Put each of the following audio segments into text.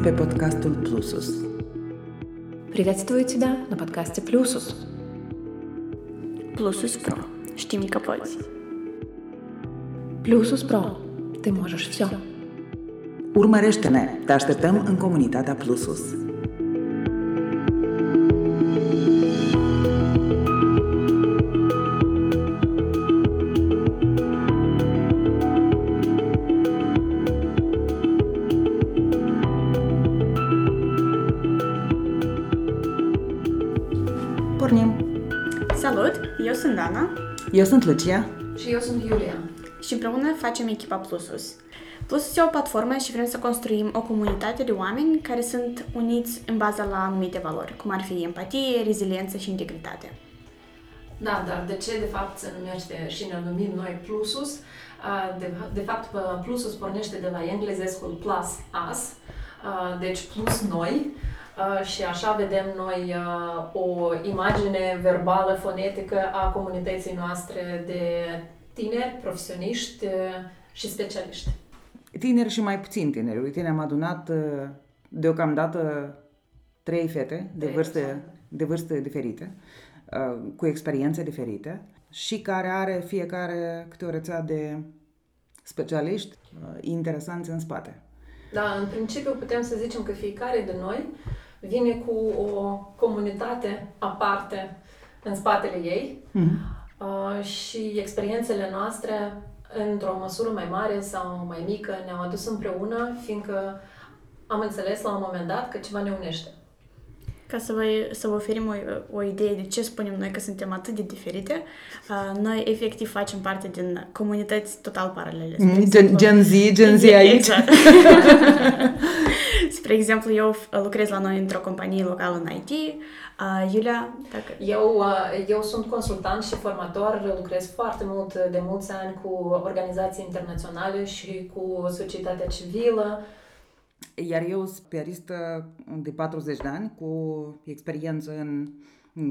pe podcastul Plusus. Приветствую тебя на подкасте Плюсус. Plusus Pro. Știm că poți. Плюсус Про. Ты можешь все. Urmărește-ne! Te așteptăm în comunitatea Plusus. Dana Eu sunt Lucia. Și eu sunt Iulia. și împreună facem echipa Plusus. Plusus e o platformă și vrem să construim o comunitate de oameni care sunt uniți în baza la anumite valori, cum ar fi empatie, reziliență și integritate. Da, dar de ce de fapt se numește și ne numim noi Plusus? Uh, De, de fapt, uh, Plusus pornește de la englezescul plus us, uh, deci plus noi, uh, și așa vedem noi uh, o imagine verbală, fonetică a comunității noastre de tineri, profesioniști uh, și specialiști. Tineri și mai puțin tineri. Uite, ne-am adunat uh, deocamdată trei fete de Trei vârste, persoane. de vârste diferite, uh, cu experiențe diferite și care are fiecare câte o rețea de specialiști uh, interesanți în spate. Da, în principiu putem să zicem că fiecare de noi vine cu o comunitate aparte în spatele ei uh, și experiențele noastre, într-o măsură mai mare sau mai mică, ne-au adus împreună, fiindcă am înțeles la un moment dat că ceva ne unește. Ca să vă, să vă oferim o, o idee de ce spunem noi că suntem atât de diferite, uh, noi efectiv facem parte din comunități total paralele. Spre Gen, exemplu- Gen Z, Gen Z aici. Exact. Spre exemplu, eu f- lucrez la noi într-o companie locală în IT. Uh, Iulia, dacă... Eu, uh, eu sunt consultant și formator, lucrez foarte mult, de mulți ani cu organizații internaționale și cu societatea civilă. Iar eu sunt piaristă de 40 de ani cu experiență în în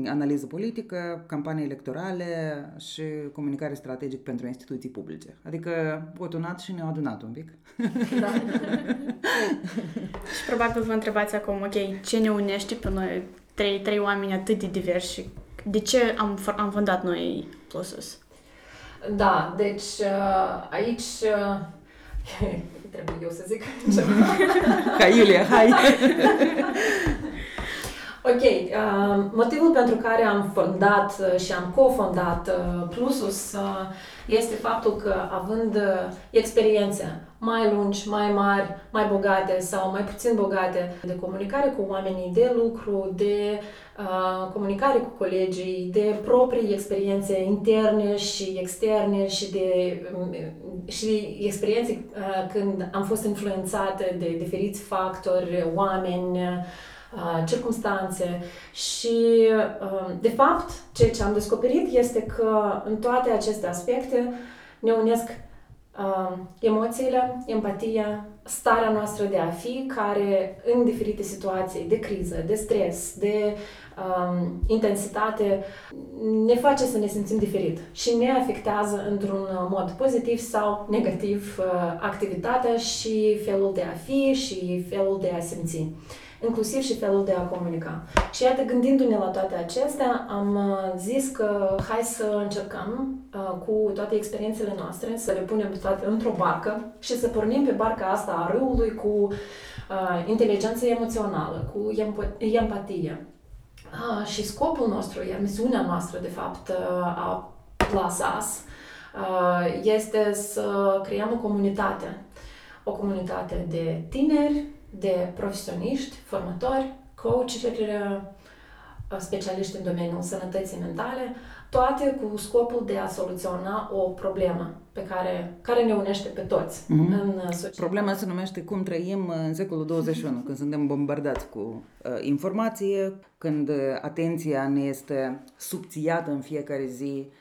analiză politică, campanii electorale și comunicare strategic pentru instituții publice. Adică potunat și ne-au adunat un pic. Da. Și probabil vă întrebați acum, ok, ce ne unește pe noi trei, trei oameni atât de diversi și de ce am, for- am fondat noi Plusus? Da, deci uh, aici uh, trebuie eu să zic ceva. Hai, Iulia, hai! Ok, uh, motivul pentru care am fondat uh, și am cofondat uh, Plusus uh, este faptul că având uh, experiențe mai lungi, mai mari, mai bogate sau mai puțin bogate de comunicare cu oamenii, de lucru, de uh, comunicare cu colegii, de proprii experiențe interne și externe și de um, și experiențe uh, când am fost influențate de diferiți factori, oameni, uh, circumstanțe și, uh, de fapt, ceea ce am descoperit este că în toate aceste aspecte ne unesc uh, emoțiile, empatia, starea noastră de a fi, care în diferite situații de criză, de stres, de um, intensitate, ne face să ne simțim diferit și ne afectează într-un mod pozitiv sau negativ uh, activitatea și felul de a fi și felul de a simți inclusiv și felul de a comunica. Și iată, gândindu-ne la toate acestea, am uh, zis că hai să încercăm uh, cu toate experiențele noastre să le punem toate într-o barcă și să pornim pe barca asta a râului cu uh, inteligență emoțională, cu emp- empatie. Uh, și scopul nostru, iar misiunea noastră, de fapt, uh, a Plasas, uh, este să creăm o comunitate. O comunitate de tineri, de profesioniști, formatori, coacheri, uh, specialiști în domeniul sănătății mentale, toate cu scopul de a soluționa o problemă pe care, care ne unește pe toți Mhm. în uh, societate. Problema se numește cum trăim în secolul 21, când suntem bombardați cu uh, informație, când uh, atenția ne este subțiată în fiecare zi uh, uh,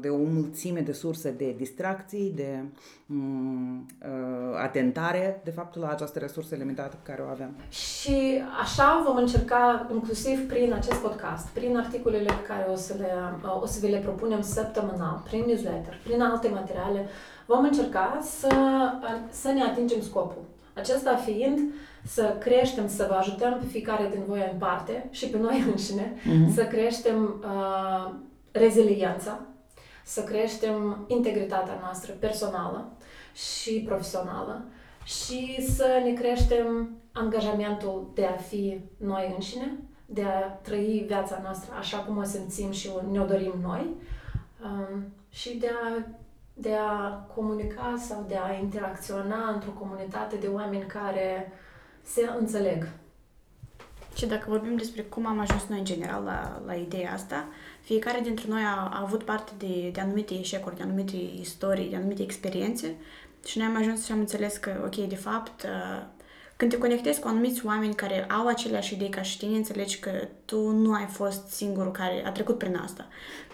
de o mulțime de surse de distracții, de um, uh, atentare, de fapt, la această resursă limitată pe care o avem. Și așa vom încerca, inclusiv prin acest podcast, prin articolele pe care o să, le, o să vi le propunem săptămânal, prin newsletter, prin alte materiale, vom încerca să, să ne atingem scopul. Acesta fiind să creștem, să vă ajutăm pe fiecare din voi în parte și pe noi înșine, uh-huh. să creștem uh, reziliența, să creștem integritatea noastră personală și profesională și să ne creștem angajamentul de a fi noi înșine, de a trăi viața noastră așa cum o simțim și ne-o dorim noi um, și de a, de a comunica sau de a interacționa într-o comunitate de oameni care se înțeleg. Și dacă vorbim despre cum am ajuns noi în general la, la ideea asta, fiecare dintre noi a, a avut parte de, de anumite eșecuri, de anumite istorii, de anumite experiențe și noi am ajuns și am înțeles că, ok, de fapt, uh, când te conectezi cu anumiți oameni care au aceleași idei ca și tine, înțelegi că tu nu ai fost singurul care a trecut prin asta.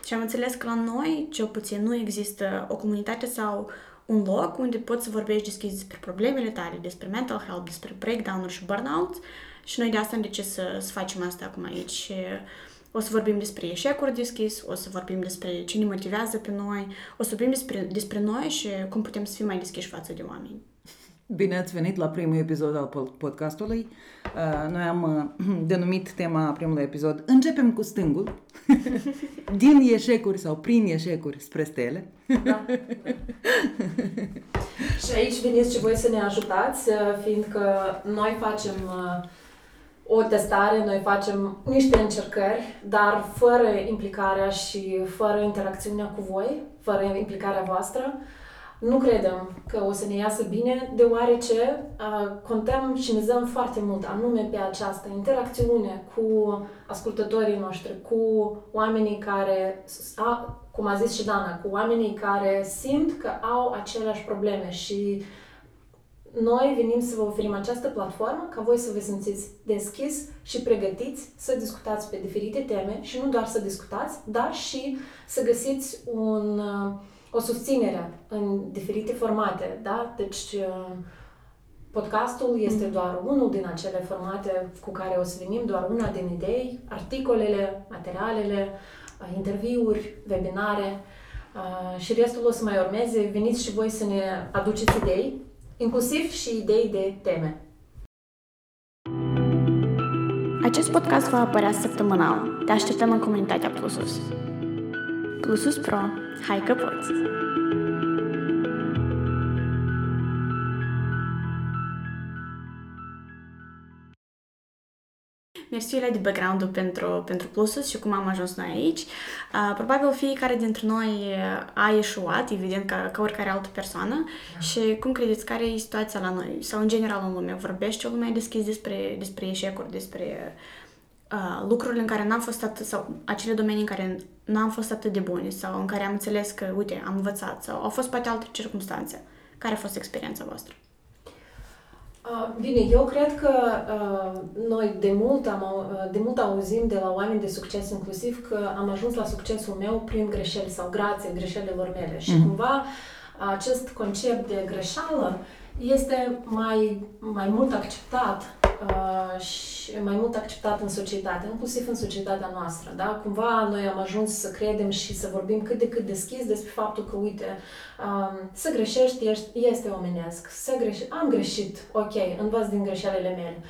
Și am înțeles că la noi, cel puțin, nu există o comunitate sau un loc unde poți să vorbești deschis despre problemele tale, despre mental health, despre breakdown-uri și burnout și noi de asta am decis să, să facem asta acum aici. O să vorbim despre eșecuri deschis, o să vorbim despre ce ne motivează pe noi, o să vorbim despre, despre noi și cum putem să fim mai deschiși față de oameni. Bine ați venit la primul episod al podcastului. Uh, noi am uh, denumit tema primului episod Începem cu stângul. Din eșecuri sau prin eșecuri spre stele. Da. și aici veniți și voi să ne ajutați, uh, fiindcă noi facem o testare, noi facem niște încercări, dar fără implicarea și fără interacțiunea cu voi, fără implicarea voastră. Nu credem că o să ne iasă bine, deoarece uh, contăm și mizăm foarte mult anume pe această interacțiune cu ascultătorii noștri, cu oamenii care, a, cum a zis și Dana, cu oamenii care simt că au aceleași probleme și noi venim să vă oferim această platformă ca voi să vă simțiți deschis și pregătiți să discutați pe diferite teme și nu doar să discutați, dar și să găsiți un uh, o susținere în diferite formate, da? Deci uh, podcastul este doar unul din acele formate cu care o să venim, doar una din idei, articolele, materialele, uh, interviuri, webinare uh, și restul o să mai urmeze. Veniți și voi să ne aduceți idei, inclusiv și idei de teme. Acest podcast va apărea săptămânal. Te așteptăm în comunitatea Plusus. Plusus Pro. Hai că poți! Mersi de background pentru, pentru plusus și cum am ajuns noi aici. Uh, probabil fiecare dintre noi a ieșuat, evident, ca, ca oricare altă persoană. Da. Și cum credeți, care e situația la noi? Sau în general în lume? Vorbește lumea deschis despre, despre eșecuri, despre uh, lucrurile în care n-am fost atât, sau acele domenii în care n-am fost atât de bune sau în care am înțeles că, uite, am învățat sau au fost poate alte circunstanțe. Care a fost experiența voastră? Uh, bine, eu cred că uh, noi de mult, am, uh, de mult auzim de la oameni de succes inclusiv că am ajuns la succesul meu prin greșeli sau grație greșelilor mele. Și mm-hmm. cumva acest concept de greșeală este mai, mai mult acceptat uh, și mai mult acceptat în societate, inclusiv în societatea noastră. Da? Cumva noi am ajuns să credem și să vorbim cât de cât deschis despre faptul că, uite, um, să greșești este omenesc, să greș- am greșit, ok, învăț din greșelile mele.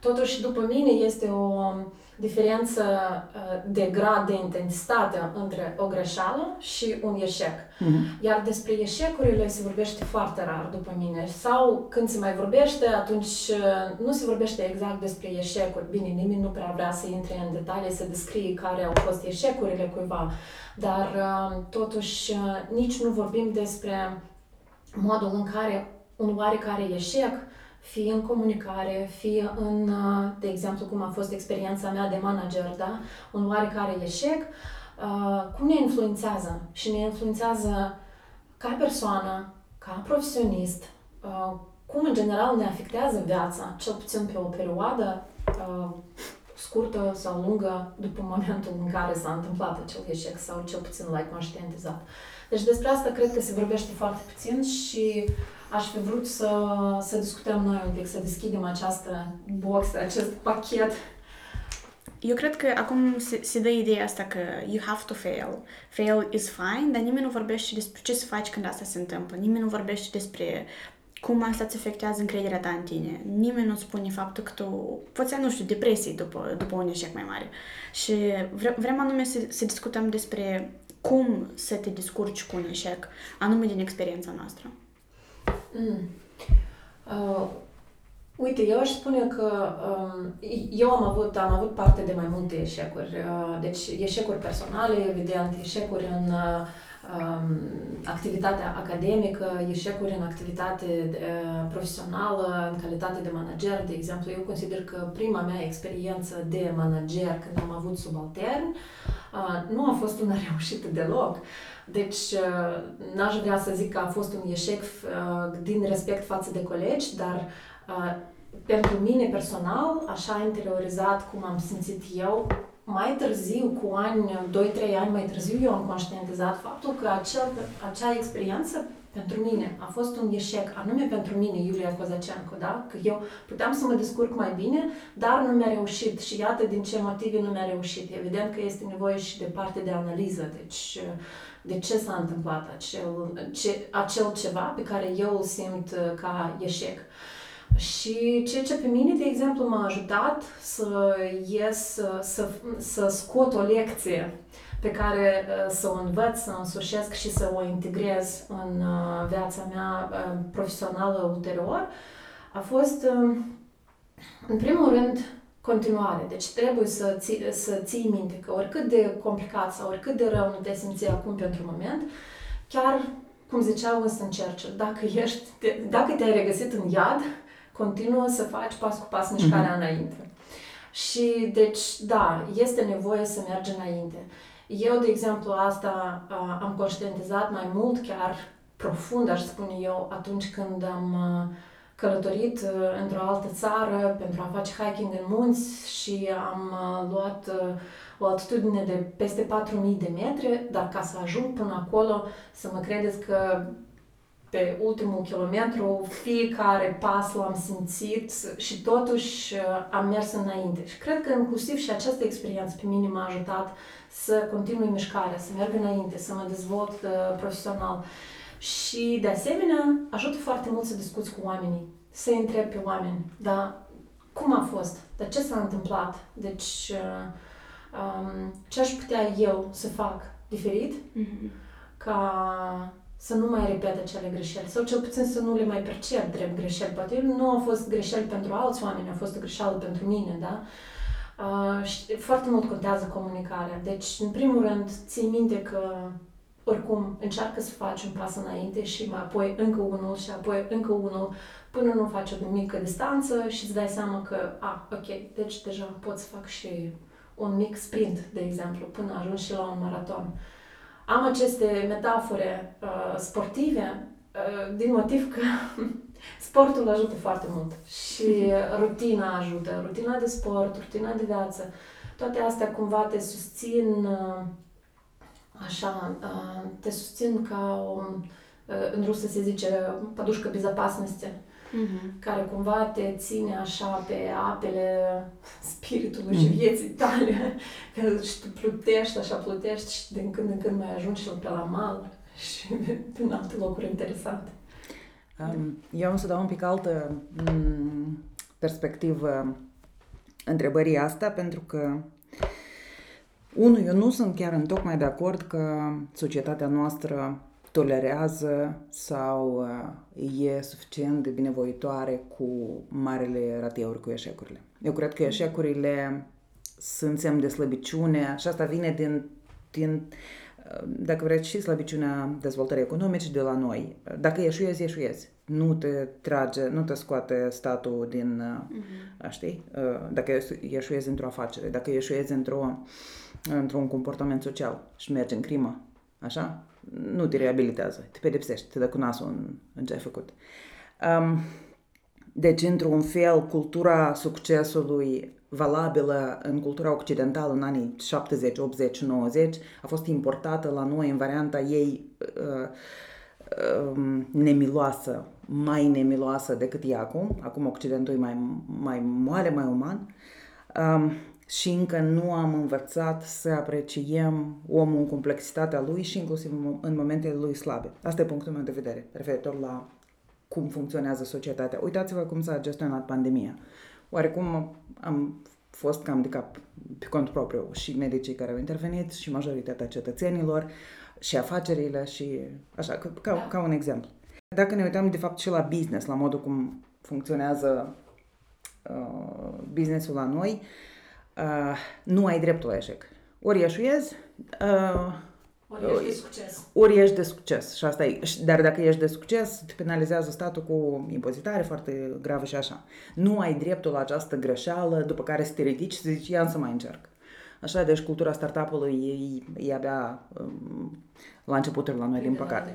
Totuși, după mine, este o diferență uh, de grad de intensitate între o greșeală și un eșec. Mm-hmm. Iar despre eșecurile se vorbește foarte rar, după mine. Sau când se mai vorbește, atunci uh, nu se vorbește exact despre eșecuri. Bine, nimeni nu prea vrea să intre în detalii, să descrie care au fost eșecurile cuiva, dar uh, totuși nici nu vorbim despre modul în care un oarecare eșec fie în comunicare, fie în, uh, de exemplu, cum a fost experiența mea de manager, da? un oarecare eșec, uh, cum ne influențează și ne influențează ca persoană, ca profesionist, uh, cum în general ne afectează viața, cel puțin pe o perioadă scurtă sau lungă după momentul în care s-a întâmplat acel eșec sau cel puțin l-ai conștientizat. Deci despre asta cred că se vorbește foarte puțin și uh, aș fi vrut să, să discutăm noi un pic, să deschidem această box, acest pachet. Eu cred că acum se, se dă ideea asta că you have to fail. Fail is fine, dar nimeni nu vorbește despre ce să faci când asta se întâmplă. Nimeni nu vorbește despre cum asta îți afectează încrederea ta în tine. Nimeni nu spune faptul că tu poți să nu știu, depresie după, după un eșec mai mare. Și vre, vrem anume să, să discutăm despre cum să te descurci cu un eșec, anume din experiența noastră. Mm. Uh, uite, eu aș spune că um, eu am avut, am avut parte de mai multe eșecuri. Uh, deci eșecuri personale, evident, eșecuri în uh, um, activitatea academică, eșecuri în activitate uh, profesională, în calitate de manager, de exemplu. Eu consider că prima mea experiență de manager când am avut subaltern uh, nu a fost una reușită deloc. Deci, uh, n-aș vrea să zic că a fost un eșec uh, din respect față de colegi, dar uh, pentru mine personal, așa a interiorizat cum am simțit eu, mai târziu, cu ani, 2-3 ani mai târziu, eu am conștientizat faptul că acel, acea experiență pentru mine a fost un eșec, anume pentru mine, Iulia Cozaceancu, da? Că eu puteam să mă descurc mai bine, dar nu mi-a reușit și iată din ce motive nu mi-a reușit. Evident că este nevoie și de parte de analiză, deci de ce s-a întâmplat acel, ce, acel ceva pe care eu îl simt ca eșec. Și ceea ce pe mine, de exemplu, m-a ajutat să ies, să, să scot o lecție pe care uh, să o învăț, să o însușesc și să o integrez în uh, viața mea uh, profesională ulterior, a fost, în primul rând, continuare. Deci trebuie să ții, să ții minte că oricât de complicat sau oricât de rău nu te simți acum pentru moment, chiar, cum zicea Winston Churchill, dacă, ești, dacă te-ai regăsit în iad, continuă să faci pas cu pas mișcarea mm-hmm. înainte. Și deci, da, este nevoie să mergi înainte. Eu, de exemplu, asta am conștientizat mai mult, chiar profund, aș spune eu, atunci când am călătorit într-o altă țară pentru a face hiking în munți și am luat o altitudine de peste 4000 de metri, dar ca să ajung până acolo, să mă credeți că pe ultimul kilometru, fiecare pas l-am simțit și totuși uh, am mers înainte. Și cred că inclusiv și această experiență pe mine m-a ajutat să continui mișcarea, să merg înainte, să mă dezvolt uh, profesional. Și de asemenea, ajută foarte mult să discuți cu oamenii, să întreb pe oameni, dar cum a fost, dar ce s-a întâmplat, deci uh, um, ce aș putea eu să fac diferit mm-hmm. ca să nu mai repet acele greșeli sau cel puțin să nu le mai percep drept greșeli. Poate nu au fost greșeli pentru alți oameni, a fost o greșeală pentru mine, da? Uh, și foarte mult contează comunicarea. Deci, în primul rând, ții minte că oricum încearcă să faci un pas înainte și mai apoi încă unul și apoi încă unul până nu faci o mică distanță și îți dai seama că, a, ok, deci deja pot să fac și un mic sprint, de exemplu, până ajung și la un maraton. Uh, am aceste metafore uh, sportive uh, din motiv că sportul ajută foarte mult și rutina ajută, rutina de sport, rutina de viață, toate astea cumva te susțin uh, așa, uh, te susțin ca o, uh, în rusă se zice, padușcă безопасности uh-huh. care cumva te ține așa pe apele spiritului uh-huh. și mhm. vieții tale, că și tu plutești, așa plutești și din când în când mai ajungi și pe la mal și în alte locuri interesante. Eu am să dau un pic altă mm, perspectivă întrebării asta, pentru că unul, eu nu sunt chiar în tocmai de acord că societatea noastră tolerează sau uh, e suficient de binevoitoare cu marele rateuri, cu eșecurile. Eu cred că eșecurile sunt semn de slăbiciune și asta vine din, din uh, dacă vreți, și slăbiciunea dezvoltării economice de la noi. Dacă eșuezi, eșuezi. Nu te trage, nu te scoate statul din, uh-huh. știi, dacă eșuezi într-o afacere, dacă eșuezi într-o, într-un comportament social și mergi în crimă, așa? nu te reabilitează, te pedepsește, te dă cu nasul în, în ce ai făcut. Um, deci, într-un fel, cultura succesului valabilă în cultura occidentală în anii 70, 80, 90 a fost importată la noi în varianta ei uh, uh, nemiloasă, mai nemiloasă decât e acum. Acum Occidentul e mai, mai moale, mai uman. Um, și încă nu am învățat să apreciem omul în complexitatea lui și inclusiv în momentele lui slabe. Asta e punctul meu de vedere, referitor la cum funcționează societatea. Uitați-vă cum s-a gestionat pandemia. Oarecum am fost cam de cap pe cont propriu și medicii care au intervenit și majoritatea cetățenilor și afacerile și așa, ca, ca, ca un exemplu. Dacă ne uităm de fapt și la business, la modul cum funcționează uh, businessul la noi, uh, nu ai dreptul la eșec. Ori eșuiezi, uh, ori ești de succes. Ori ești de succes și asta e. Dar dacă ești de succes, te penalizează statul cu impozitare foarte gravă și așa. Nu ai dreptul la această greșeală după care să te ridici și să zici, ia să mai încerc. Așa, deci cultura startup-ului e, e abia um, la începutul la noi, din păcate.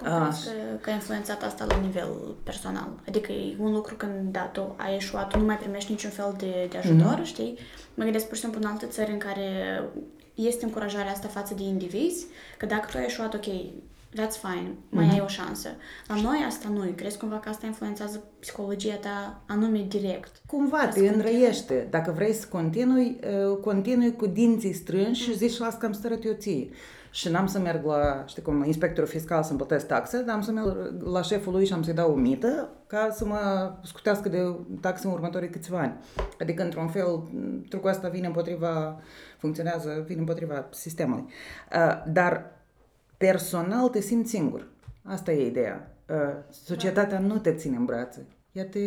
Și cum A, crezi că, că a influențat asta la nivel personal? Adică e un lucru când, da, tu ai eșuat, tu nu mai primești niciun fel de, de ajutor, mm-hmm. știi? Mă gândesc, pur și simplu, în alte țări în care este încurajarea asta față de indivizi, că dacă tu ai eșuat, ok, that's fine, mai mm-hmm. ai o șansă. La noi asta nu Crezi cumva că asta influențează psihologia ta anume direct? Cumva, te înrăiește. Dacă vrei să continui, uh, continui cu dinții strânși și zici, las că am stărăt eu ție. Și n-am să merg la, știi cum, inspectorul fiscal să-mi plătesc taxe, dar am să merg la șeful lui și am să-i dau o mită ca să mă scutească de taxe în următorii câțiva ani. Adică, într-un fel, trucul ăsta vine împotriva, funcționează, vine împotriva sistemului. Uh, dar personal te simți singur. Asta e ideea. Uh, societatea nu te ține în brațe. Ea te,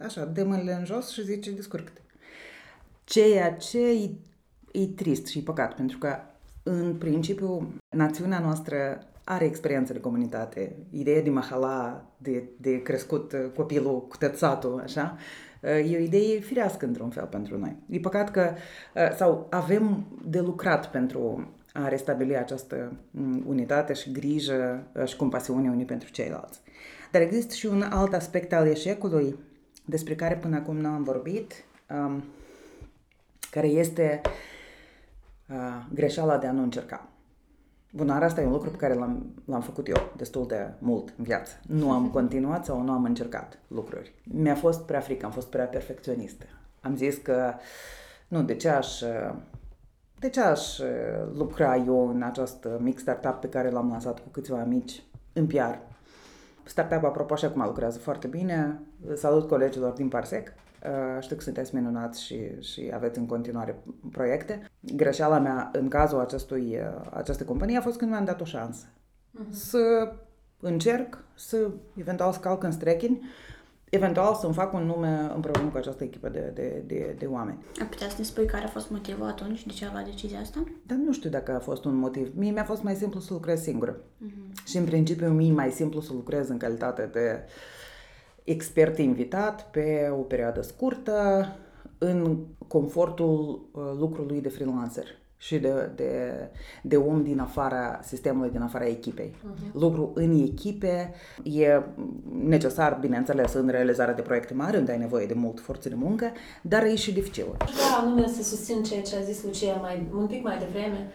așa, dă mâinile în jos și zice, descurcă-te. Ceea ce e, e trist și e păcat, pentru că în principiu, națiunea noastră are experiență de comunitate, ideea de mahala, de, de crescut copilul cu tățatul, așa, e o idee firească într-un fel pentru noi. E păcat că, sau avem de lucrat pentru a restabili această unitate și grijă și compasiune unii pentru ceilalți. Dar există și un alt aspect al eșecului despre care până acum nu am vorbit, care este uh, uh, greșeala de a nu încerca. Bunar, asta e un lucru pe care l-am, l-am făcut eu destul de mult în viață. Nu am continuat sau nu am încercat lucruri. Mi-a fost prea frică, am fost prea perfecționistă. Am zis că nu, de ce aș, de ce aș lucra eu în acest mic startup pe care l-am lansat cu câțiva amici în PR. Startup-ul, apropo, așa cum lucrează foarte bine. Salut colegilor din Parsec. Uh, știu că sunteți minunați și, și aveți în continuare proiecte. Greșeala mea în cazul acestui, uh, acestei companii a fost când mi-am dat o șansă. Uh-huh. Să încerc, să eventual să calc în strechin, eventual să-mi fac un nume împreună cu această echipă de, de, de, de oameni. Ar putea să ne spui care a fost motivul atunci de ce a luat decizia asta? Dar nu știu dacă a fost un motiv. Mie mi-a fost mai simplu să lucrez singură. Uh-huh. Și în principiu mie mai simplu să lucrez în calitate de uh, expert invitat pe o perioadă scurtă în confortul uh, lucrului de freelancer și de, de, de om din afara sistemului, din afara echipei. Uh-huh. Lucru în echipe e necesar, bineînțeles, în realizarea de proiecte mari, unde ai nevoie de mult forță de muncă, dar e și dificil. Da, anume să susțin ceea ce a zis Lucia mai, un pic mai devreme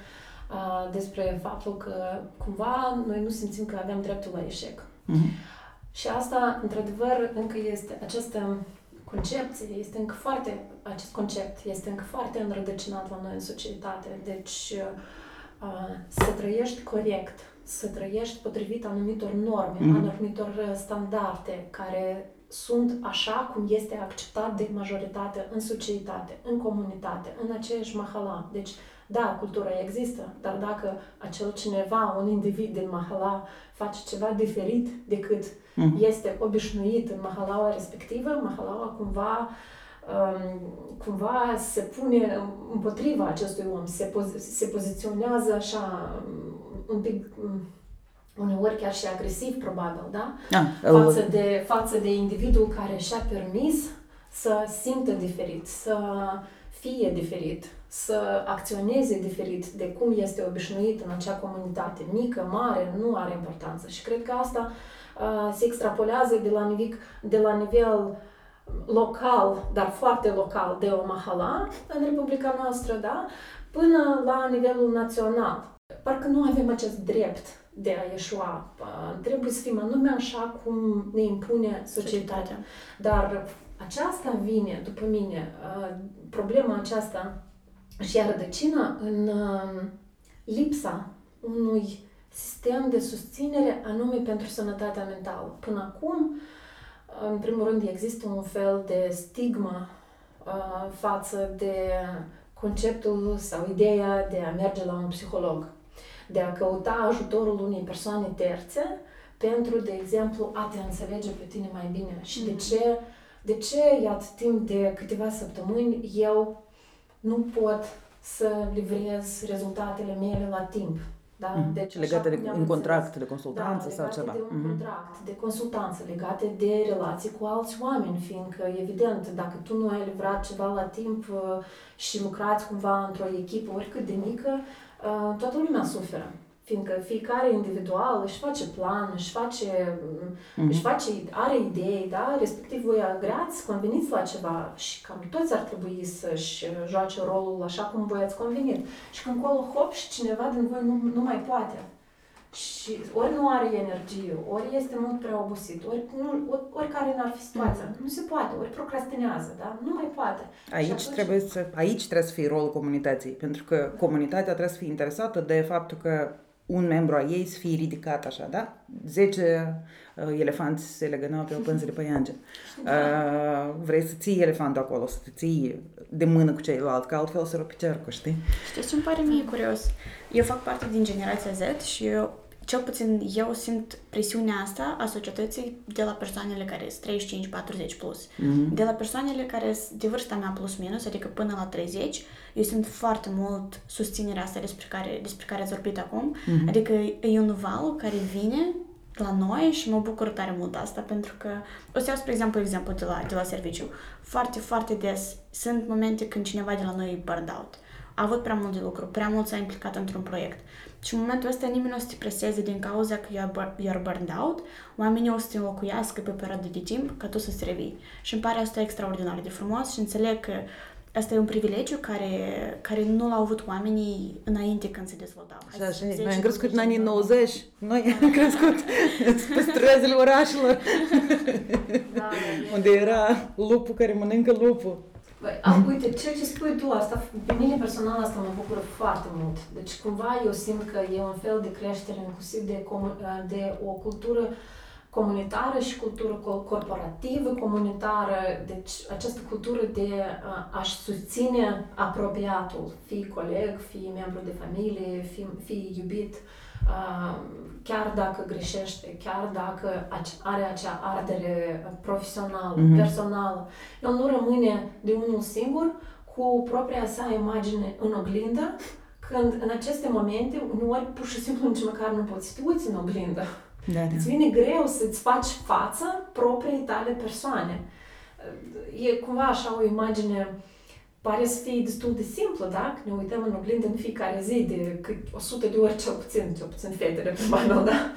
uh, despre faptul că cumva noi nu simțim că avem dreptul la eșec. Uh-huh. Și asta, într-adevăr, încă este această concepție, este încă foarte, acest concept este încă foarte înrădăcinat la noi în societate. Deci, uh, să trăiești corect, să trăiești potrivit anumitor norme, mm. anumitor standarde care sunt așa cum este acceptat de majoritate în societate, în comunitate, în aceeași mahala. Deci, da, cultura există, dar dacă acel cineva, un individ din mahala, face ceva diferit decât mm-hmm. este obișnuit în mahalaua respectivă, mahalaua cumva um, cumva se pune împotriva acestui om, se, pozi- se poziționează așa um, un pic um, uneori chiar și agresiv, probabil, da? Ah, față, de, față de individul care și-a permis să simtă diferit, să fie diferit, să acționeze diferit de cum este obișnuit în acea comunitate, mică, mare, nu are importanță. Și cred că asta uh, se extrapolează de la, nivel, de la nivel local, dar foarte local, de o mahala în Republica noastră, da? până la nivelul național. Parcă nu avem acest drept de a ieșua. Trebuie să fim anume așa cum ne impune societatea. Dar aceasta vine, după mine, problema aceasta și a rădăcina în lipsa unui sistem de susținere anume pentru sănătatea mentală. Până acum, în primul rând, există un fel de stigmă uh, față de conceptul sau ideea de a merge la un psiholog, de a căuta ajutorul unei persoane terțe pentru, de exemplu, a te înțelege pe tine mai bine. Și de mhm. ce, de ce, iată, timp de câteva săptămâni, eu nu pot să livrez rezultatele mele la timp. Da? Mm-hmm. Deci, legate de un contract de consultanță da, sau ceva. de un mm-hmm. contract de consultanță, legate de relații cu alți oameni, fiindcă, evident, dacă tu nu ai livrat ceva la timp uh, și lucrați cumva într-o echipă oricât de mică, uh, toată lumea suferă fiindcă fiecare individual își face plan, își face, mm-hmm. își face, are idei, da? Respectiv voi agreați, conveniți la ceva și cam toți ar trebui să-și joace rolul așa cum voi ați convenit. Și când colo hop și cineva din voi nu, nu mai poate. Și ori nu are energie, ori este mult prea obosit, ori nu, oricare n-ar fi situația. Mm. Nu se poate, ori procrastinează, da? Nu mai poate. Aici, atunci... trebuie să, aici trebuie să fie rolul comunității, pentru că comunitatea trebuie să fie interesată de faptul că un membru a ei să fie ridicat așa, da? Zece uh, elefanți se legănau pe o pânză de păiange. Uh, vrei să ții elefantul acolo, să te ții de mână cu ceilalți, că altfel să rupi cercul, știi? Știți ce îmi pare mie curios? Eu fac parte din generația Z și eu cel puțin eu simt presiunea asta a societății de la persoanele care sunt 35-40 plus. Mm-hmm. De la persoanele care sunt de vârsta mea plus minus, adică până la 30, eu simt foarte mult susținerea asta despre care, despre care ați vorbit acum. Mm-hmm. Adică e un val care vine la noi și mă bucur tare mult asta pentru că o să iau, spre exemplu, exemplu de la, de la serviciu. Foarte, foarte des sunt momente când cineva de la noi e burned out. A avut prea mult de lucru, prea mult s-a implicat într-un proiect și în momentul ăsta nimeni nu o să te preseze din cauza că you're burned out, oamenii o să te înlocuiască pe o perioadă de timp ca tu să-ți revii. Și îmi pare asta extraordinar de frumos și înțeleg că asta e un privilegiu care, care nu l-au avut oamenii înainte când se dezvoltau. Așa, așa. Noi am crescut în anii 90. Noi am crescut pe străzile orașelor. Da, unde era lupul care mănâncă lupul. Băi, a, uite, ceea ce spui tu, asta, pe mine personal asta mă bucură foarte mult. Deci cumva eu simt că e un fel de creștere inclusiv de, de o cultură comunitară și cultură corporativă comunitară, deci această cultură de a-și susține apropiatul, fie coleg, fie membru de familie, fie, fie iubit, chiar dacă greșește, chiar dacă are acea ardere profesională, mm-hmm. personală, el nu rămâne de unul singur cu propria sa imagine în oglindă, când în aceste momente, uneori pur și simplu nici măcar nu poți să te uiți în oglindă. Da, da. Îți vine greu să-ți faci față propriei tale persoane. E cumva așa o imagine pare să fie destul de simplu, da? Că ne uităm în oglindă în fiecare zi de cât 100 de ori cel puțin, cel puțin fetele pe banul, da?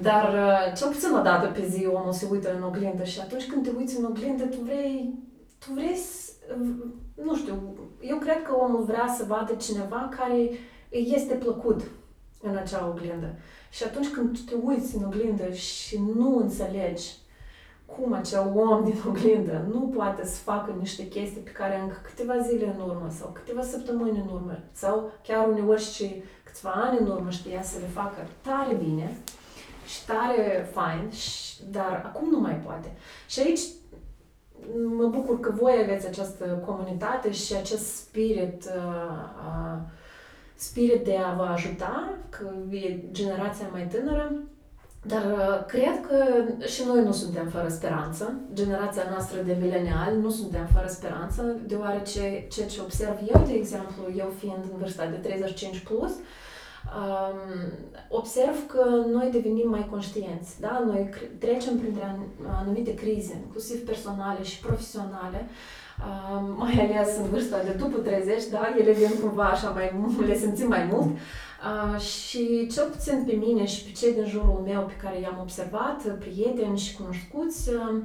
Dar uh, cel puțin o dată pe zi omul se uită în oglindă și atunci când te uiți în oglindă, tu vrei, tu vrei să, nu știu, eu cred că omul vrea să vadă cineva care îi este plăcut în acea oglindă. Și atunci când tu te uiți în oglindă și nu înțelegi cum acel om din oglindă nu poate să facă niște chestii pe care încă câteva zile în urmă sau câteva săptămâni în urmă sau chiar uneori și câțiva ani în urmă știa să le facă tare bine și tare fain, dar acum nu mai poate. Și aici mă bucur că voi aveți această comunitate și acest spirit uh, uh, spirit de a vă ajuta, că e generația mai tânără, dar uh, cred că și noi nu suntem fără speranță. Generația noastră de mileniali nu suntem fără speranță, deoarece ceea ce observ eu, de exemplu, eu fiind în vârsta de 35 plus, um, observ că noi devenim mai conștienți, da? Noi trecem printre anumite crize, inclusiv personale și profesionale, um, mai ales în vârsta de după 30, da? Ele vin cumva așa mai, le simțim mai mult. Uh, și cel puțin pe mine și pe cei din jurul meu pe care i-am observat, prieteni și cunoscuți, uh,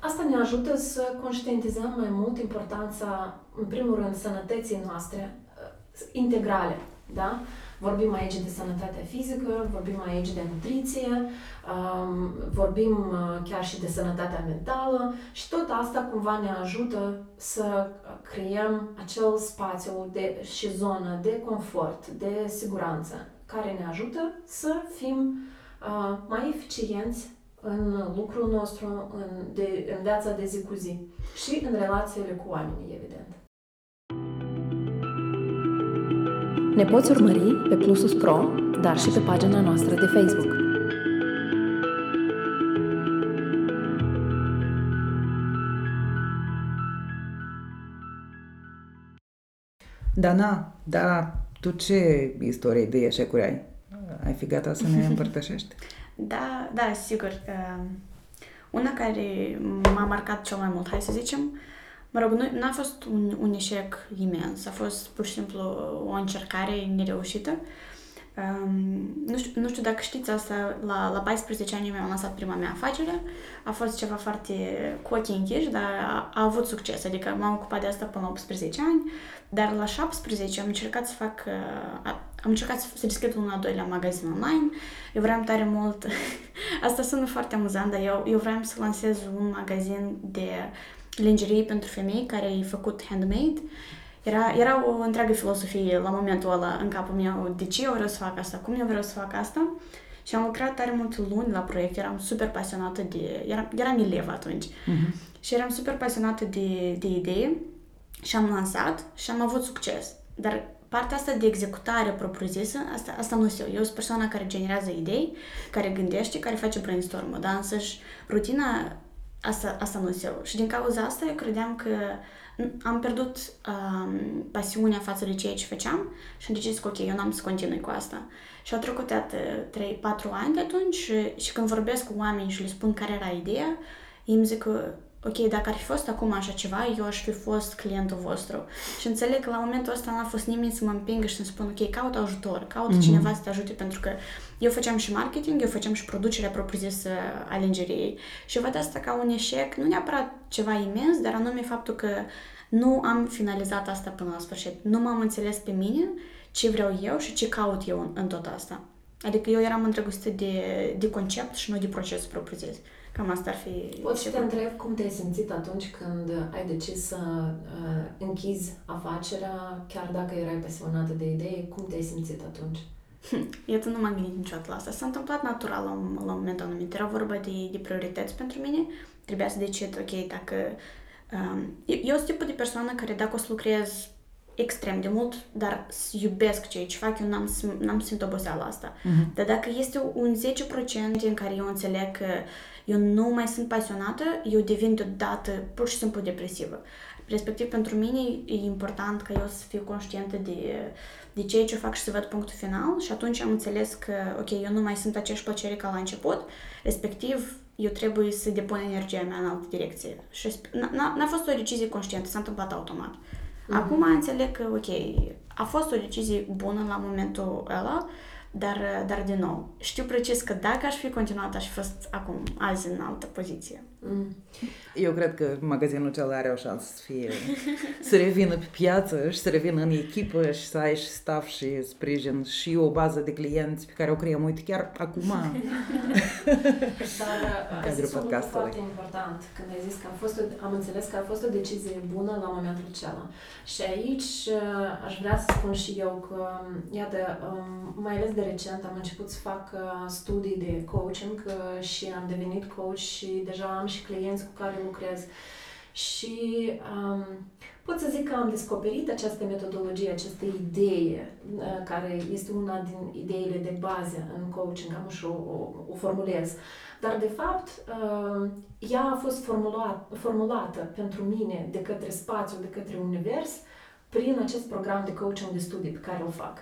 asta ne ajută să conștientizăm mai mult importanța, în primul rând, sănătății noastre uh, integrale. Da? Vorbim aici de sănătatea fizică, vorbim aici de nutriție, um, vorbim uh, chiar și de sănătatea mentală și tot asta cumva ne ajută să creăm acel spațiu de, și zonă de confort, de siguranță, care ne ajută să fim uh, mai eficienți în lucrul nostru, în, de, în viața de zi cu zi și în relațiile cu oamenii, evident. Ne poți urmări pe Plusus Pro, dar și pe pagina noastră de Facebook. Dana, da, tu ce istorie de eșecuri ai? Ai fi gata să ne împărtășești? Da, da, sigur. Uh, una care m-a marcat cel mai mult, hai să zicem, mă rog, nu n-a fost un, un eșec imens, a fost pur și simplu o încercare nereușită. Um, nu, știu, nu știu dacă știți asta, la, la 14 ani mi-am lansat prima mea afacere. A fost ceva foarte cu ochii închiși, dar a, a avut succes. Adică m-am ocupat de asta până la 18 ani, dar la 17 am încercat să fac, uh, am încercat să, să deschid un al doilea magazin online. Eu vreau tare mult, asta sună foarte amuzant, dar eu, eu vreau să lansez un magazin de lingerie pentru femei care e făcut handmade. Era, era o întreagă filosofie la momentul ăla în capul meu, de ce eu vreau să fac asta, cum eu vreau să fac asta. Și am lucrat tare multe luni la proiect, eram super pasionată de... Eram, eram elev atunci. Uh-huh. Și eram super pasionată de, de idee și am lansat și am avut succes. Dar partea asta de executare propriu-zisă, asta, asta nu sunt eu. Eu sunt persoana care generează idei, care gândește, care face brainstorm dar însăși rutina asta, asta nu sunt eu. Și din cauza asta eu credeam că am pierdut um, pasiunea față de ceea ce făceam și am decis că ok, eu n-am să continui cu asta. Și au trecut 3-4 ani de atunci și, și când vorbesc cu oameni și le spun care era ideea, ei îmi zic că ok, dacă ar fi fost acum așa ceva, eu aș fi fost clientul vostru. Și înțeleg că la momentul ăsta n-a fost nimeni să mă împingă și să-mi spună, ok, caut ajutor, caut mm-hmm. cineva să te ajute, pentru că eu făceam și marketing, eu făceam și producerea propriu-zisă a lingeriei. Și văd asta ca un eșec, nu neapărat ceva imens, dar anume faptul că nu am finalizat asta până la sfârșit. Nu m-am înțeles pe mine ce vreau eu și ce caut eu în, în tot asta. Adică eu eram îndrăgostită de, de concept și nu de proces propriu-zis. Cam asta ar fi... Pot să te întreb cum te-ai simțit atunci când ai decis să uh, închizi afacerea, chiar dacă erai pasionată de idei, cum te-ai simțit atunci? Iată, nu m-am gândit niciodată la asta. S-a întâmplat natural la un, la un moment anumit. Era vorba de, de priorități pentru mine. Trebuia să decid, ok, dacă... Um, eu, eu sunt tipul de persoană care dacă o să lucrez extrem de mult, dar iubesc ceea ce fac, eu n-am, n-am simt oboseala asta. Uh-huh. Dar dacă este un 10% în care eu înțeleg că eu nu mai sunt pasionată, eu devin deodată pur și simplu depresivă. Respectiv, pentru mine e important ca eu să fiu conștientă de, de ceea ce fac și să văd punctul final și atunci am înțeles că, ok, eu nu mai simt aceeași plăcere ca la început, respectiv, eu trebuie să depun energia mea în altă direcție. Și n-a, n-a fost o decizie conștientă, s-a întâmplat automat. Mm-hmm. Acum înțeleg că, ok, a fost o decizie bună la momentul ăla, dar, dar din nou, știu precis că dacă aș fi continuat, aș fi fost acum, azi, în altă poziție. Mm. Eu cred că magazinul cel are o șansă să fie, să revină pe piață și să revină în echipă și să ai și staff și sprijin și o bază de clienți pe care o creăm, uite, chiar acum. Dar ai zis un lucru foarte important când ai zis că a fost o, am înțeles că a fost o decizie bună la momentul acela. Și aici uh, aș vrea să spun și eu că, iată, um, mai ales de recent am început să fac uh, studii de coaching uh, și am devenit coach și deja am și clienți cu care lucrez. Și um, pot să zic că am descoperit această metodologie, această idee, uh, care este una din ideile de bază în coaching, am și o, o, o formulez. Dar, de fapt, uh, ea a fost formulat, formulată pentru mine de către spațiu, de către univers, prin acest program de coaching de studii pe care o fac.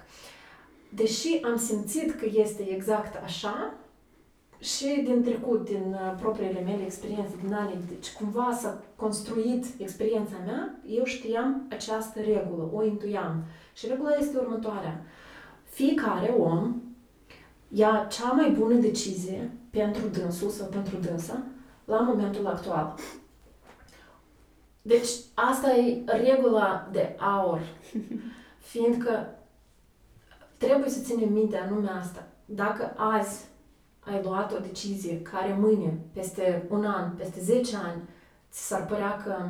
Deși am simțit că este exact așa, și din trecut, din uh, propriile mele experiențe, din anii, deci cumva s-a construit experiența mea, eu știam această regulă, o intuiam. Și regula este următoarea. Fiecare om ia cea mai bună decizie pentru dânsul sau pentru dânsa la momentul actual. Deci asta e regula de aur, fiindcă trebuie să ținem minte anume asta. Dacă azi ai luat o decizie care mâine, peste un an, peste 10 ani, ți s-ar părea că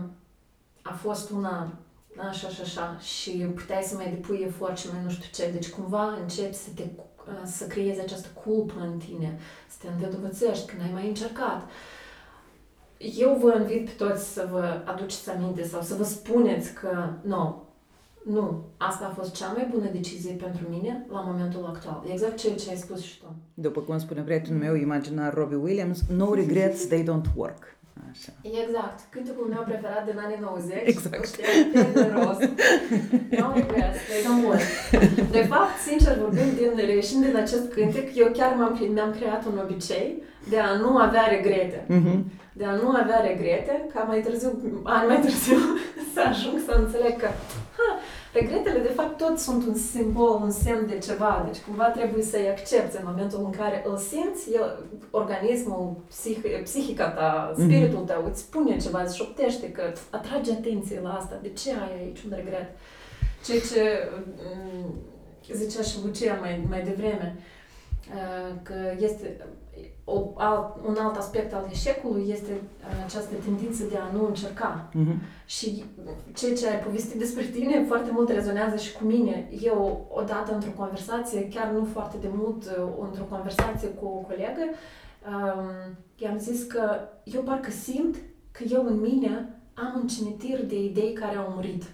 a fost una așa și așa și puteai să mai depui efort și mai nu știu ce. Deci cumva începi să te să creezi această culpă în tine, să te îndăduvățești când ai mai încercat. Eu vă invit pe toți să vă aduceți aminte sau să vă spuneți că nu, nu, asta a fost cea mai bună decizie pentru mine la momentul actual. Exact ceea ce ai spus și tu. După cum spune prietenul meu imaginar Robbie Williams, no regrets, they don't work. Așa. Exact. Cântecul meu preferat din anii 90. Exact. de rost. no regrets, they don't work. De fapt, sincer vorbind, din, reieșind din acest cântec, eu chiar m-am, mi-am creat un obicei de a nu avea regrete. Mm-hmm. De a nu avea regrete, ca mai târziu, ani mai târziu, să ajung să înțeleg că ha, regretele de fapt tot sunt un simbol, un semn de ceva, deci cumva trebuie să-i accepti în momentul în care îl simți, el, organismul, psih, psihica ta, mhm. spiritul tău îți spune ceva, îți șoptește că atrage atenție la asta, de ce ai aici un regret? Ceea ce mm, zicea și Lucia mai, mai devreme, uh, că este o, alt, un alt aspect al eșecului este uh, această tendință de a nu încerca. Mm-hmm. Și ceea ce ai povestit despre tine foarte mult rezonează și cu mine. Eu, odată într-o conversație, chiar nu foarte de mult, uh, într-o conversație cu o colegă, um, i-am zis că eu parcă simt că eu în mine am un cimitir de idei care au murit.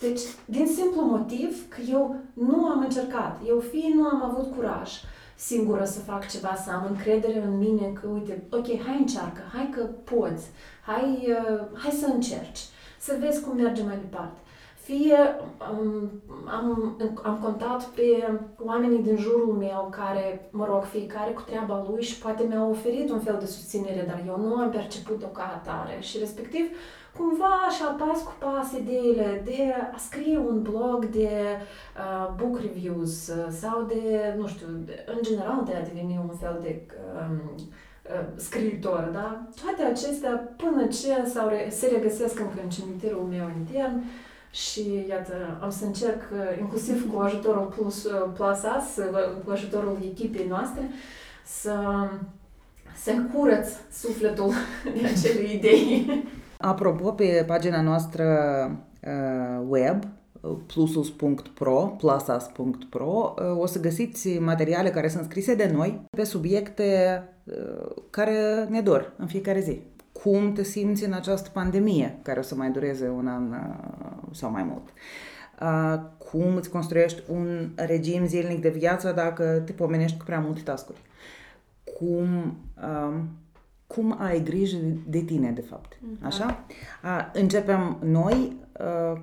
Deci, din simplu motiv că eu nu am încercat. Eu fie nu am avut curaj, singură să fac ceva, să am încredere în mine că, uite, ok, hai încearcă, hai că poți, hai, uh, hai să încerci, să vezi cum merge mai departe. Fie um, am, am contat pe oamenii din jurul meu care, mă rog, fiecare cu treaba lui și poate mi-au oferit un fel de susținere, dar eu nu am perceput-o ca atare și respectiv cumva așa pas cu pas ideile de a scrie un blog de uh, book reviews uh, sau de, nu știu, de, în general de a deveni un fel de um, uh, scriitor, da? Toate acestea până ce sau re, se regăsesc încă în cimitirul meu intern și iată, am să încerc uh, inclusiv cu ajutorul Plus, uh, Plus As, uh, cu ajutorul echipei noastre, să să curăț sufletul de acele idei. Apropo, pe pagina noastră uh, web, plusus.pro, plusas.pro, uh, o să găsiți materiale care sunt scrise de noi pe subiecte uh, care ne dor în fiecare zi. Cum te simți în această pandemie, care o să mai dureze un an sau mai mult? Cum îți construiești un regim zilnic de viață dacă te pomenești cu prea multe tascuri? Cum cum ai grijă de tine, de fapt. Mhm. Așa? A, începem noi Uh,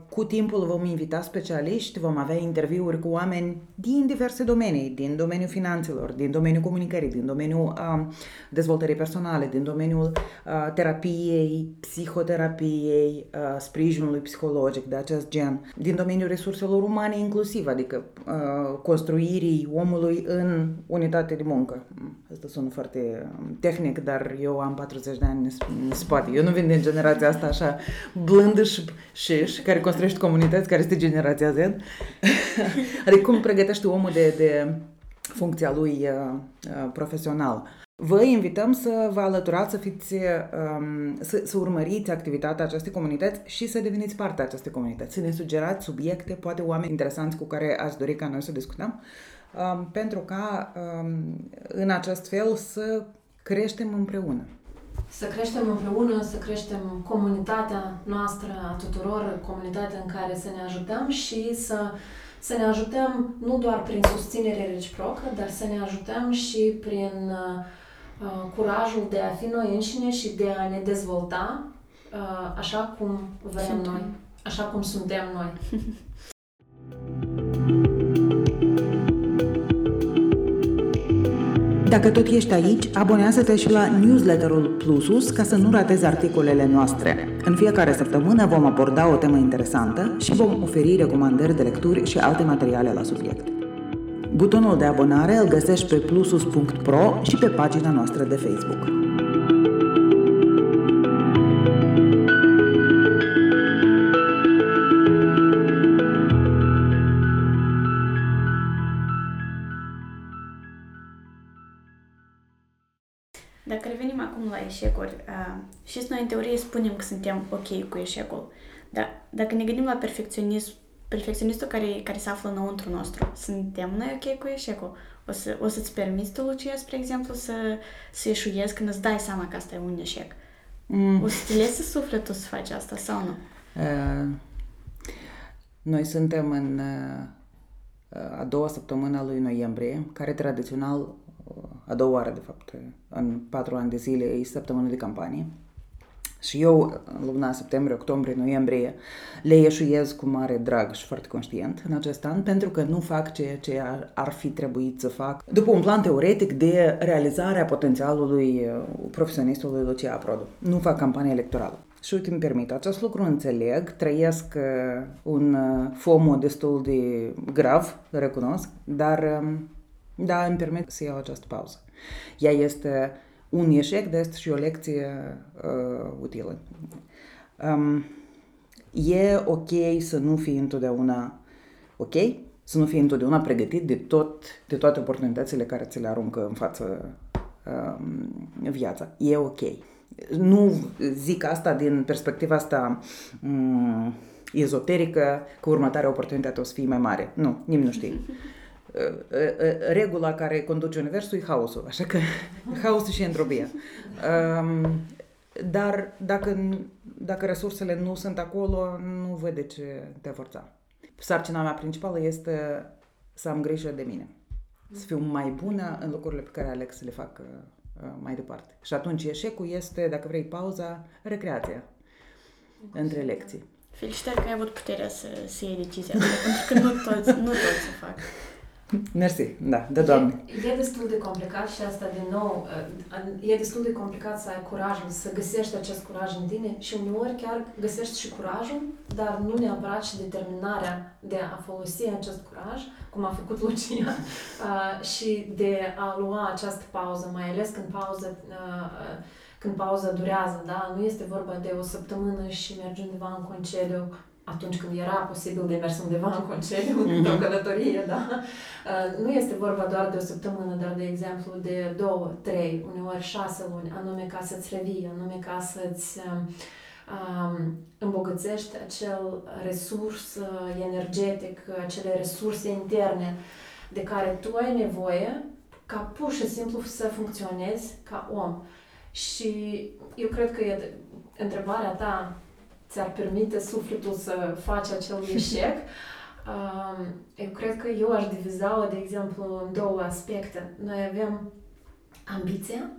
cu timpul vom invita specialiști, vom avea interviuri cu oameni din diverse domenii, din domeniul finanțelor, din domeniul comunicării, din domeniul uh, dezvoltării personale, din domeniul uh, terapiei, psihoterapiei, uh, sprijinului psihologic de acest gen, din domeniul resurselor umane inclusiv, adică uh, construirii omului în unitate de muncă. Asta sună foarte um, tehnic, dar eu am 40 de ani în spate. Eu nu vin din generația asta așa blândă și, și și care construiește comunități, care este generația Z. adică cum pregătești omul de, de funcția lui uh, uh, profesională. Vă invităm să vă alăturați, să, fiți, um, să, să urmăriți activitatea acestei comunități și să deveniți parte a acestei comunități. Să ne sugerați subiecte, poate oameni interesanți cu care ați dori ca noi să discutăm, um, pentru ca um, în acest fel să creștem împreună să creștem împreună, să creștem comunitatea noastră a tuturor, comunitatea în care să ne ajutăm și să, să ne ajutăm nu doar prin susținere reciprocă, dar să ne ajutăm și prin uh, uh, curajul de a fi noi înșine și de a ne dezvolta uh, așa cum vrem suntem. noi, așa cum suntem noi. Dacă tot ești aici, abonează-te și la newsletterul Plusus ca să nu ratezi articolele noastre. În fiecare săptămână vom aborda o temă interesantă și vom oferi recomandări de lecturi și alte materiale la subiect. Butonul de abonare îl găsești pe plusus.pro și pe pagina noastră de Facebook. Eșecuri, uh, și noi în teorie spunem că suntem ok cu eșecul, Dar dacă ne gândim la perfecționism, perfecționistul care, care se află înăuntru nostru, suntem noi ok cu eșecul? O, să, o să-ți permiți tu, Lucia, spre exemplu, să, să eșuiezi când îți dai seama că asta e un eșec? Mm. O să te lese sufletul să faci asta sau nu? Uh, noi suntem în uh, a doua săptămână a lui noiembrie, care tradițional, uh, a doua oară de fapt, în patru ani de zile, e săptămână de campanie. Și eu, în luna septembrie, octombrie, noiembrie, le ieșuiez cu mare drag și foarte conștient în acest an, pentru că nu fac ceea ce ar, ar fi trebuit să fac după un plan teoretic de realizarea potențialului uh, profesionistului Lucia Produ. Nu fac campanie electorală. Și uite, îmi permit acest lucru, înțeleg, trăiesc uh, un uh, FOMO destul de grav, recunosc, dar um, da, îmi permit să iau această pauză. Ea este un eșec, dar este și o lecție uh, utilă. Um, e ok să nu fii întotdeauna ok, să nu fii întotdeauna pregătit de, tot, de toate oportunitățile care ți le aruncă în față um, viața. E ok. Nu zic asta din perspectiva asta um, ezoterică, că următoarea oportunitate o să fie mai mare. Nu, nimeni nu știe. regula care conduce universul e haosul, așa că haosul și entropia. Dar dacă, dacă resursele nu sunt acolo, nu văd de ce te forța. Sarcina mea principală este să am grijă de mine. Să fiu mai bună în lucrurile pe care aleg să le fac mai departe. Și atunci eșecul este, dacă vrei, pauza, recreația între lecții. Felicitări că ai avut puterea să, să iei decizia asta, pentru că nu toți, nu toți o fac. Mersi, da, de doamne. E, e destul de complicat și asta din nou, uh, e destul de complicat să ai curajul, să găsești acest curaj în tine și uneori chiar găsești și curajul, dar nu neapărat și determinarea de a folosi acest curaj, cum a făcut Lucia, uh, și de a lua această pauză, mai ales când pauză uh, când pauza durează, da? Nu este vorba de o săptămână și mergi undeva în concediu atunci când era posibil de mers undeva în concediu, mm-hmm. într-o călătorie, da? Uh, nu este vorba doar de o săptămână, dar de exemplu de două, trei, uneori șase luni, anume ca să-ți revii, anume ca să-ți um, um îmbogățești acel resurs uh, energetic, acele resurse interne de care tu ai nevoie ca pur și simplu să funcționezi ca om. Și eu cred că e întrebarea ta ți-ar permite sufletul să faci acel eșec. Eu cred că eu aș diviza-o, de exemplu, în două aspecte. Noi avem ambiția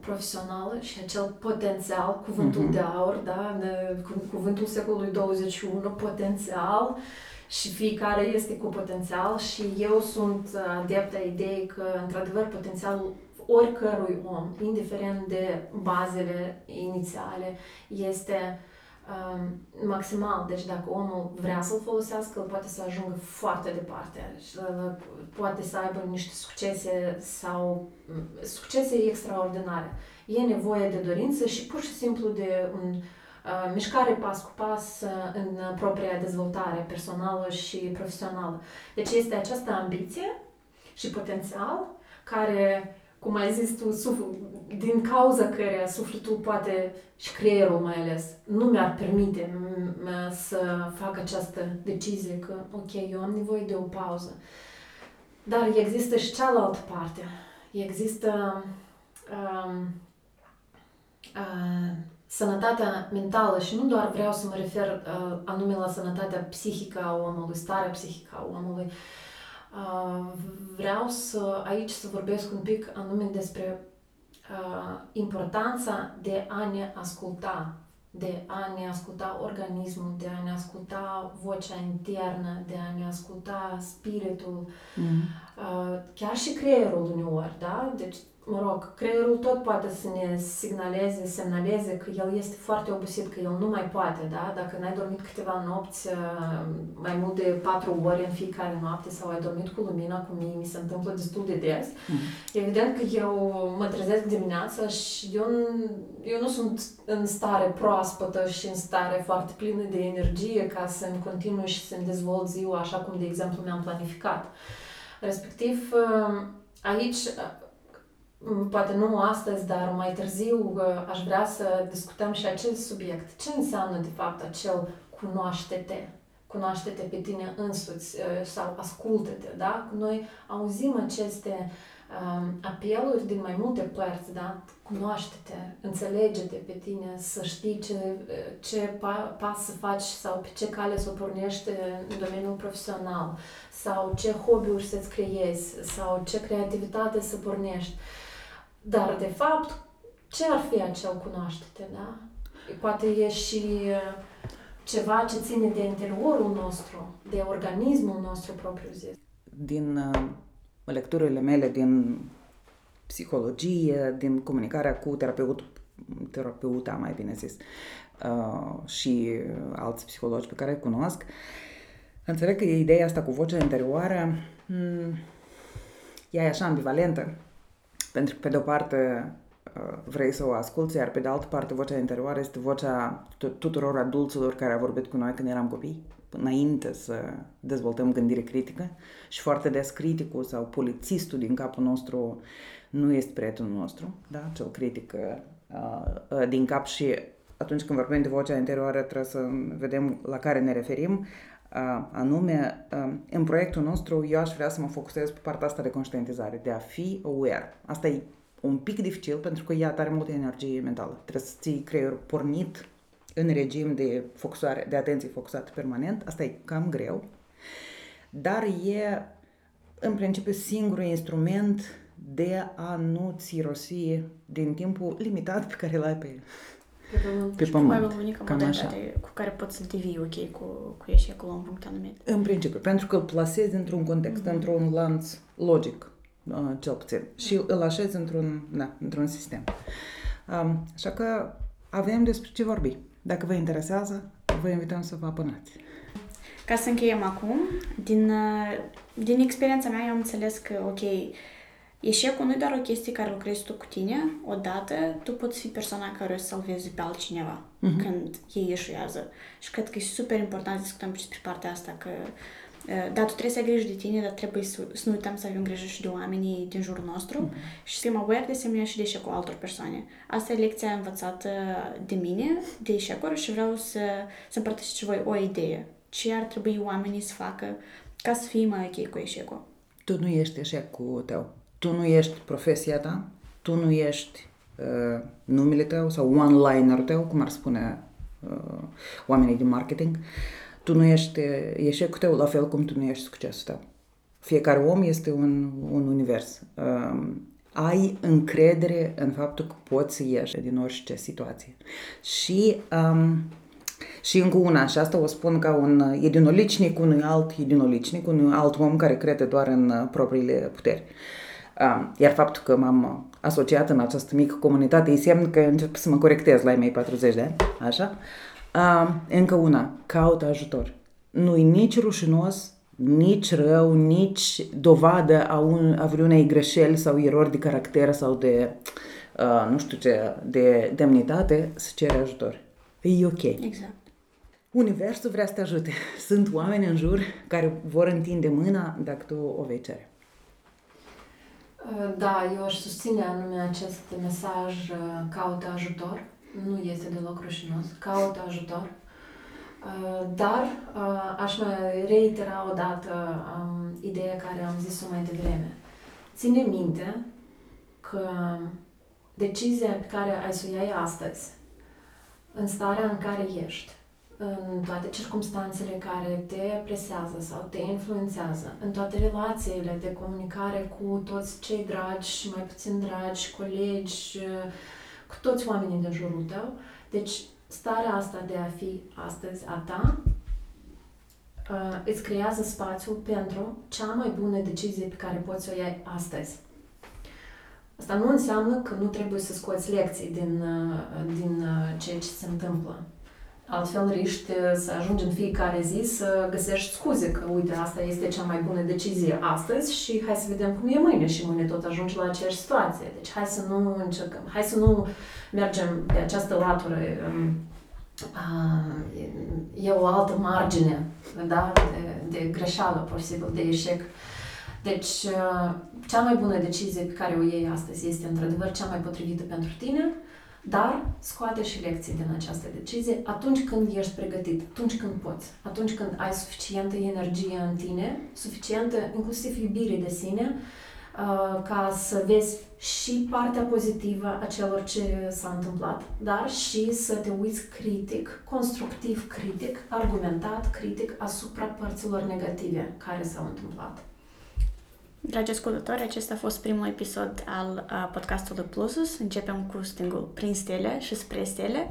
profesională și acel potențial, cuvântul mm-hmm. de aur, da? cuvântul secolului 21, potențial și fiecare este cu potențial și eu sunt adeptă a ideii că, într-adevăr, potențialul oricărui om, indiferent de bazele inițiale, este uh, maximal. Deci dacă omul vrea să-l folosească, poate să ajungă foarte departe și poate să aibă niște succese sau succese extraordinare. E nevoie de dorință și pur și simplu de un uh, mișcare pas cu pas uh, în propria dezvoltare personală și profesională. Deci este această ambiție și potențial care cum ai zis tu, din cauza care sufletul poate și creierul mai ales nu mi-ar permite să fac această decizie că, ok, eu am nevoie de o pauză. Dar există și cealaltă parte. Există um, uh, sănătatea mentală și nu doar vreau să mă refer uh, anume la sănătatea psihică a omului, starea psihică a omului, uh, vreau să aici să vorbesc un pic anume despre uh, importanța de a ne asculta, de a ne asculta organismul, de a ne asculta vocea internă, de a ne asculta spiritul, mm-hmm. uh, chiar și creierul uneori, da? Deci mă rog, creierul tot poate să ne signaleze, semnaleze că el este foarte obosit, că el nu mai poate, da? Dacă n-ai dormit câteva nopți, uh, mai mult de patru ore în fiecare noapte sau ai dormit cu lumina, cum mie mi se întâmplă destul de des, mm-hmm. evident că eu mă trezesc dimineața și eu, eu nu sunt în stare proaspătă și în stare foarte plină de energie ca să-mi continui și să-mi dezvolt ziua așa cum, de exemplu, mi-am planificat. Respectiv, uh, aici Mm, poate nu astăzi, dar mai târziu aș vrea să discutăm și acest subiect. Ce înseamnă, de fapt, acel cunoaște-te, cunoaște-te pe tine însuți uh, sau ascultă-te, da? Noi auzim aceste um, apeluri din mai multe părți, da? Cunoaște-te, înțelege-te pe tine, să știi ce, ce pas să faci sau pe ce cale să o pornești în domeniul profesional sau ce hobby-uri să-ți creezi sau ce creativitate să pornești. Dar, de fapt, ce ar fi acel cunoaște-te, da? Poate e și ceva ce ține de interiorul nostru, de organismul nostru propriu zis. Din uh, lecturile mele din psihologie, din comunicarea cu terapeut, terapeuta, mai bine zis, uh, și alți psihologi pe care îi cunosc, înțeleg că ideea asta cu vocea interioară, hmm, ea e așa ambivalentă, pentru că, pe de o parte, uh, vrei să o asculți, iar pe de altă parte, vocea interioară este vocea tuturor adulților care au vorbit cu noi când eram copii, înainte să dezvoltăm gândire critică. Și foarte des criticul sau polițistul din capul nostru nu este prietenul nostru, da? cel critic uh, uh, din cap. Și atunci când vorbim de vocea interioară trebuie să vedem la care ne referim, uh, anume, uh, în proiectul nostru eu aș vrea să mă focusez pe partea asta de conștientizare, de a fi aware. Asta e un pic dificil pentru că ea are multă energie mentală. Trebuie să ții creierul pornit în regim de focusare, de atenție focusată permanent. Asta e cam greu. Dar e în principiu singurul instrument de a nu ți rosi din timpul limitat pe care l-ai pe, pe pământ. Pe pământ. Mai unica Cam așa. cu care poți să devii ok cu, cu eșecul la un punct anumit. În principiu, pentru că îl plasezi într-un context, mm-hmm. într-un lanț logic, uh, cel puțin, și îl așezi într-un, da, într-un sistem. Um, așa că avem despre ce vorbi. Dacă vă interesează, vă invităm să vă abonați. Ca să încheiem acum, din, uh, din experiența mea, eu am înțeles că, ok, Eșecul nu e doar o chestie care lucrezi tu cu tine, odată, tu poți fi persoana care o să salvezi pe altcineva uh-huh. când ei ieșuiază. Și cred că e super important să discutăm despre partea asta, că da, tu trebuie să ai grijă de tine, dar trebuie să, să nu uităm să avem grijă și de oamenii din jurul nostru uh-huh. și să fim aware de asemenea și de eșecul altor persoane. Asta e lecția învățată de mine, de eșecuri și vreau să, să împărtășiți și voi o idee. Ce ar trebui oamenii să facă ca să fie mai ok cu eșecul? Tu nu ești eșecul tău tu nu ești profesia ta, tu nu ești uh, numele tău sau one-liner tău, cum ar spune uh, oamenii din marketing, tu nu ești eșecul tău la fel cum tu nu ești succesul tău. Fiecare om este un, un univers. Uh, ai încredere în faptul că poți să ieși din orice situație. Și um, și încă una, și asta o spun ca un edinolicnic unui alt edinolicnic, unui alt om care crede doar în uh, propriile puteri. Uh, iar faptul că m-am asociat în această mică comunitate înseamnă că încep să mă corectez la mei 40 de ani, așa. Încă una, caut ajutor. Nu-i nici rușinos, nici rău, nici dovadă a, un, a vreunei greșeli sau erori de caracter sau de, uh, nu știu ce, de demnitate, să cere ajutor. E ok. Exact. Universul vrea să te ajute. Sunt oameni în jur care vor întinde mâna dacă tu o vei cere. Uh, da, eu aș susține anume acest mesaj uh, caută ajutor. Nu este deloc rușinos. Caută ajutor. Uh, dar aș mai reitera o dată um, ideea care am zis-o mai devreme. Ține minte că decizia pe care ai să o iei astăzi, în starea în care ești, în toate circumstanțele care te presează sau te influențează, în toate relațiile de comunicare cu toți cei dragi și mai puțin dragi, colegi, cu toți oamenii din jurul tău. Deci, starea asta de a fi astăzi a ta uh, îți creează spațiu pentru cea mai bună decizie pe care poți să o iei astăzi. Asta nu înseamnă că nu trebuie să scoți lecții din, uh, din uh, ceea ce se întâmplă Altfel riști să ajungi în fiecare zi să găsești scuze că, uite, asta este cea mai bună decizie astăzi și hai să vedem cum e mâine și mâine tot ajungi la aceeași situație. Deci hai să nu încercăm, hai să nu mergem pe această latură. E o altă margine, da, de, de greșeală posibil, de eșec. Deci, cea mai bună decizie pe care o iei astăzi este într-adevăr cea mai potrivită pentru tine, dar scoate și lecții din această decizie atunci când ești pregătit, atunci când poți, atunci când ai suficientă energie în tine, suficientă inclusiv iubire de sine, uh, ca să vezi și partea pozitivă a celor ce s-a întâmplat, dar și să te uiți critic, constructiv critic, argumentat critic asupra părților negative care s-au întâmplat. Dragi ascultători, acesta a fost primul episod al uh, podcastului Plusus. Începem cu stingul Prin stele și spre stele.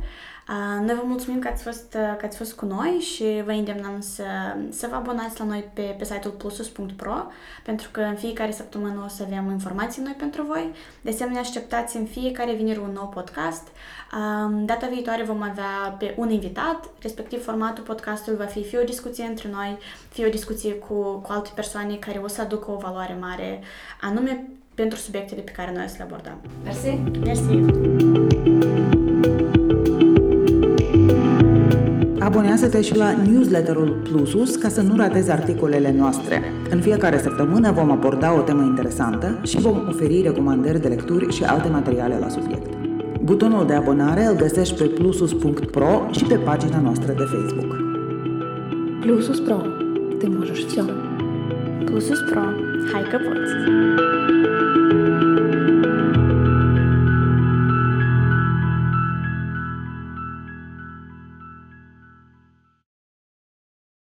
Noi vă mulțumim că ați fost, că ați fost cu noi și vă îndemnăm să, să vă abonați la noi pe, pe site-ul plusus.pro pentru că în fiecare săptămână o să avem informații noi pentru voi. De asemenea, așteptați în fiecare vineri un nou podcast. Data viitoare vom avea pe un invitat, respectiv formatul podcastului va fi fie o discuție între noi, fie o discuție cu, cu alte persoane care o să aducă o valoare mare, anume pentru subiectele pe care noi o să le abordăm. Mersi! Mersi! Abonează-te și la newsletterul Plusus ca să nu ratezi articolele noastre. În fiecare săptămână vom aborda o temă interesantă și vom oferi recomandări de lecturi și alte materiale la subiect. Butonul de abonare îl găsești pe plusus.pro și pe pagina noastră de Facebook. Plusus Pro. Ты можешь все. Plusus Pro. Hai că poți!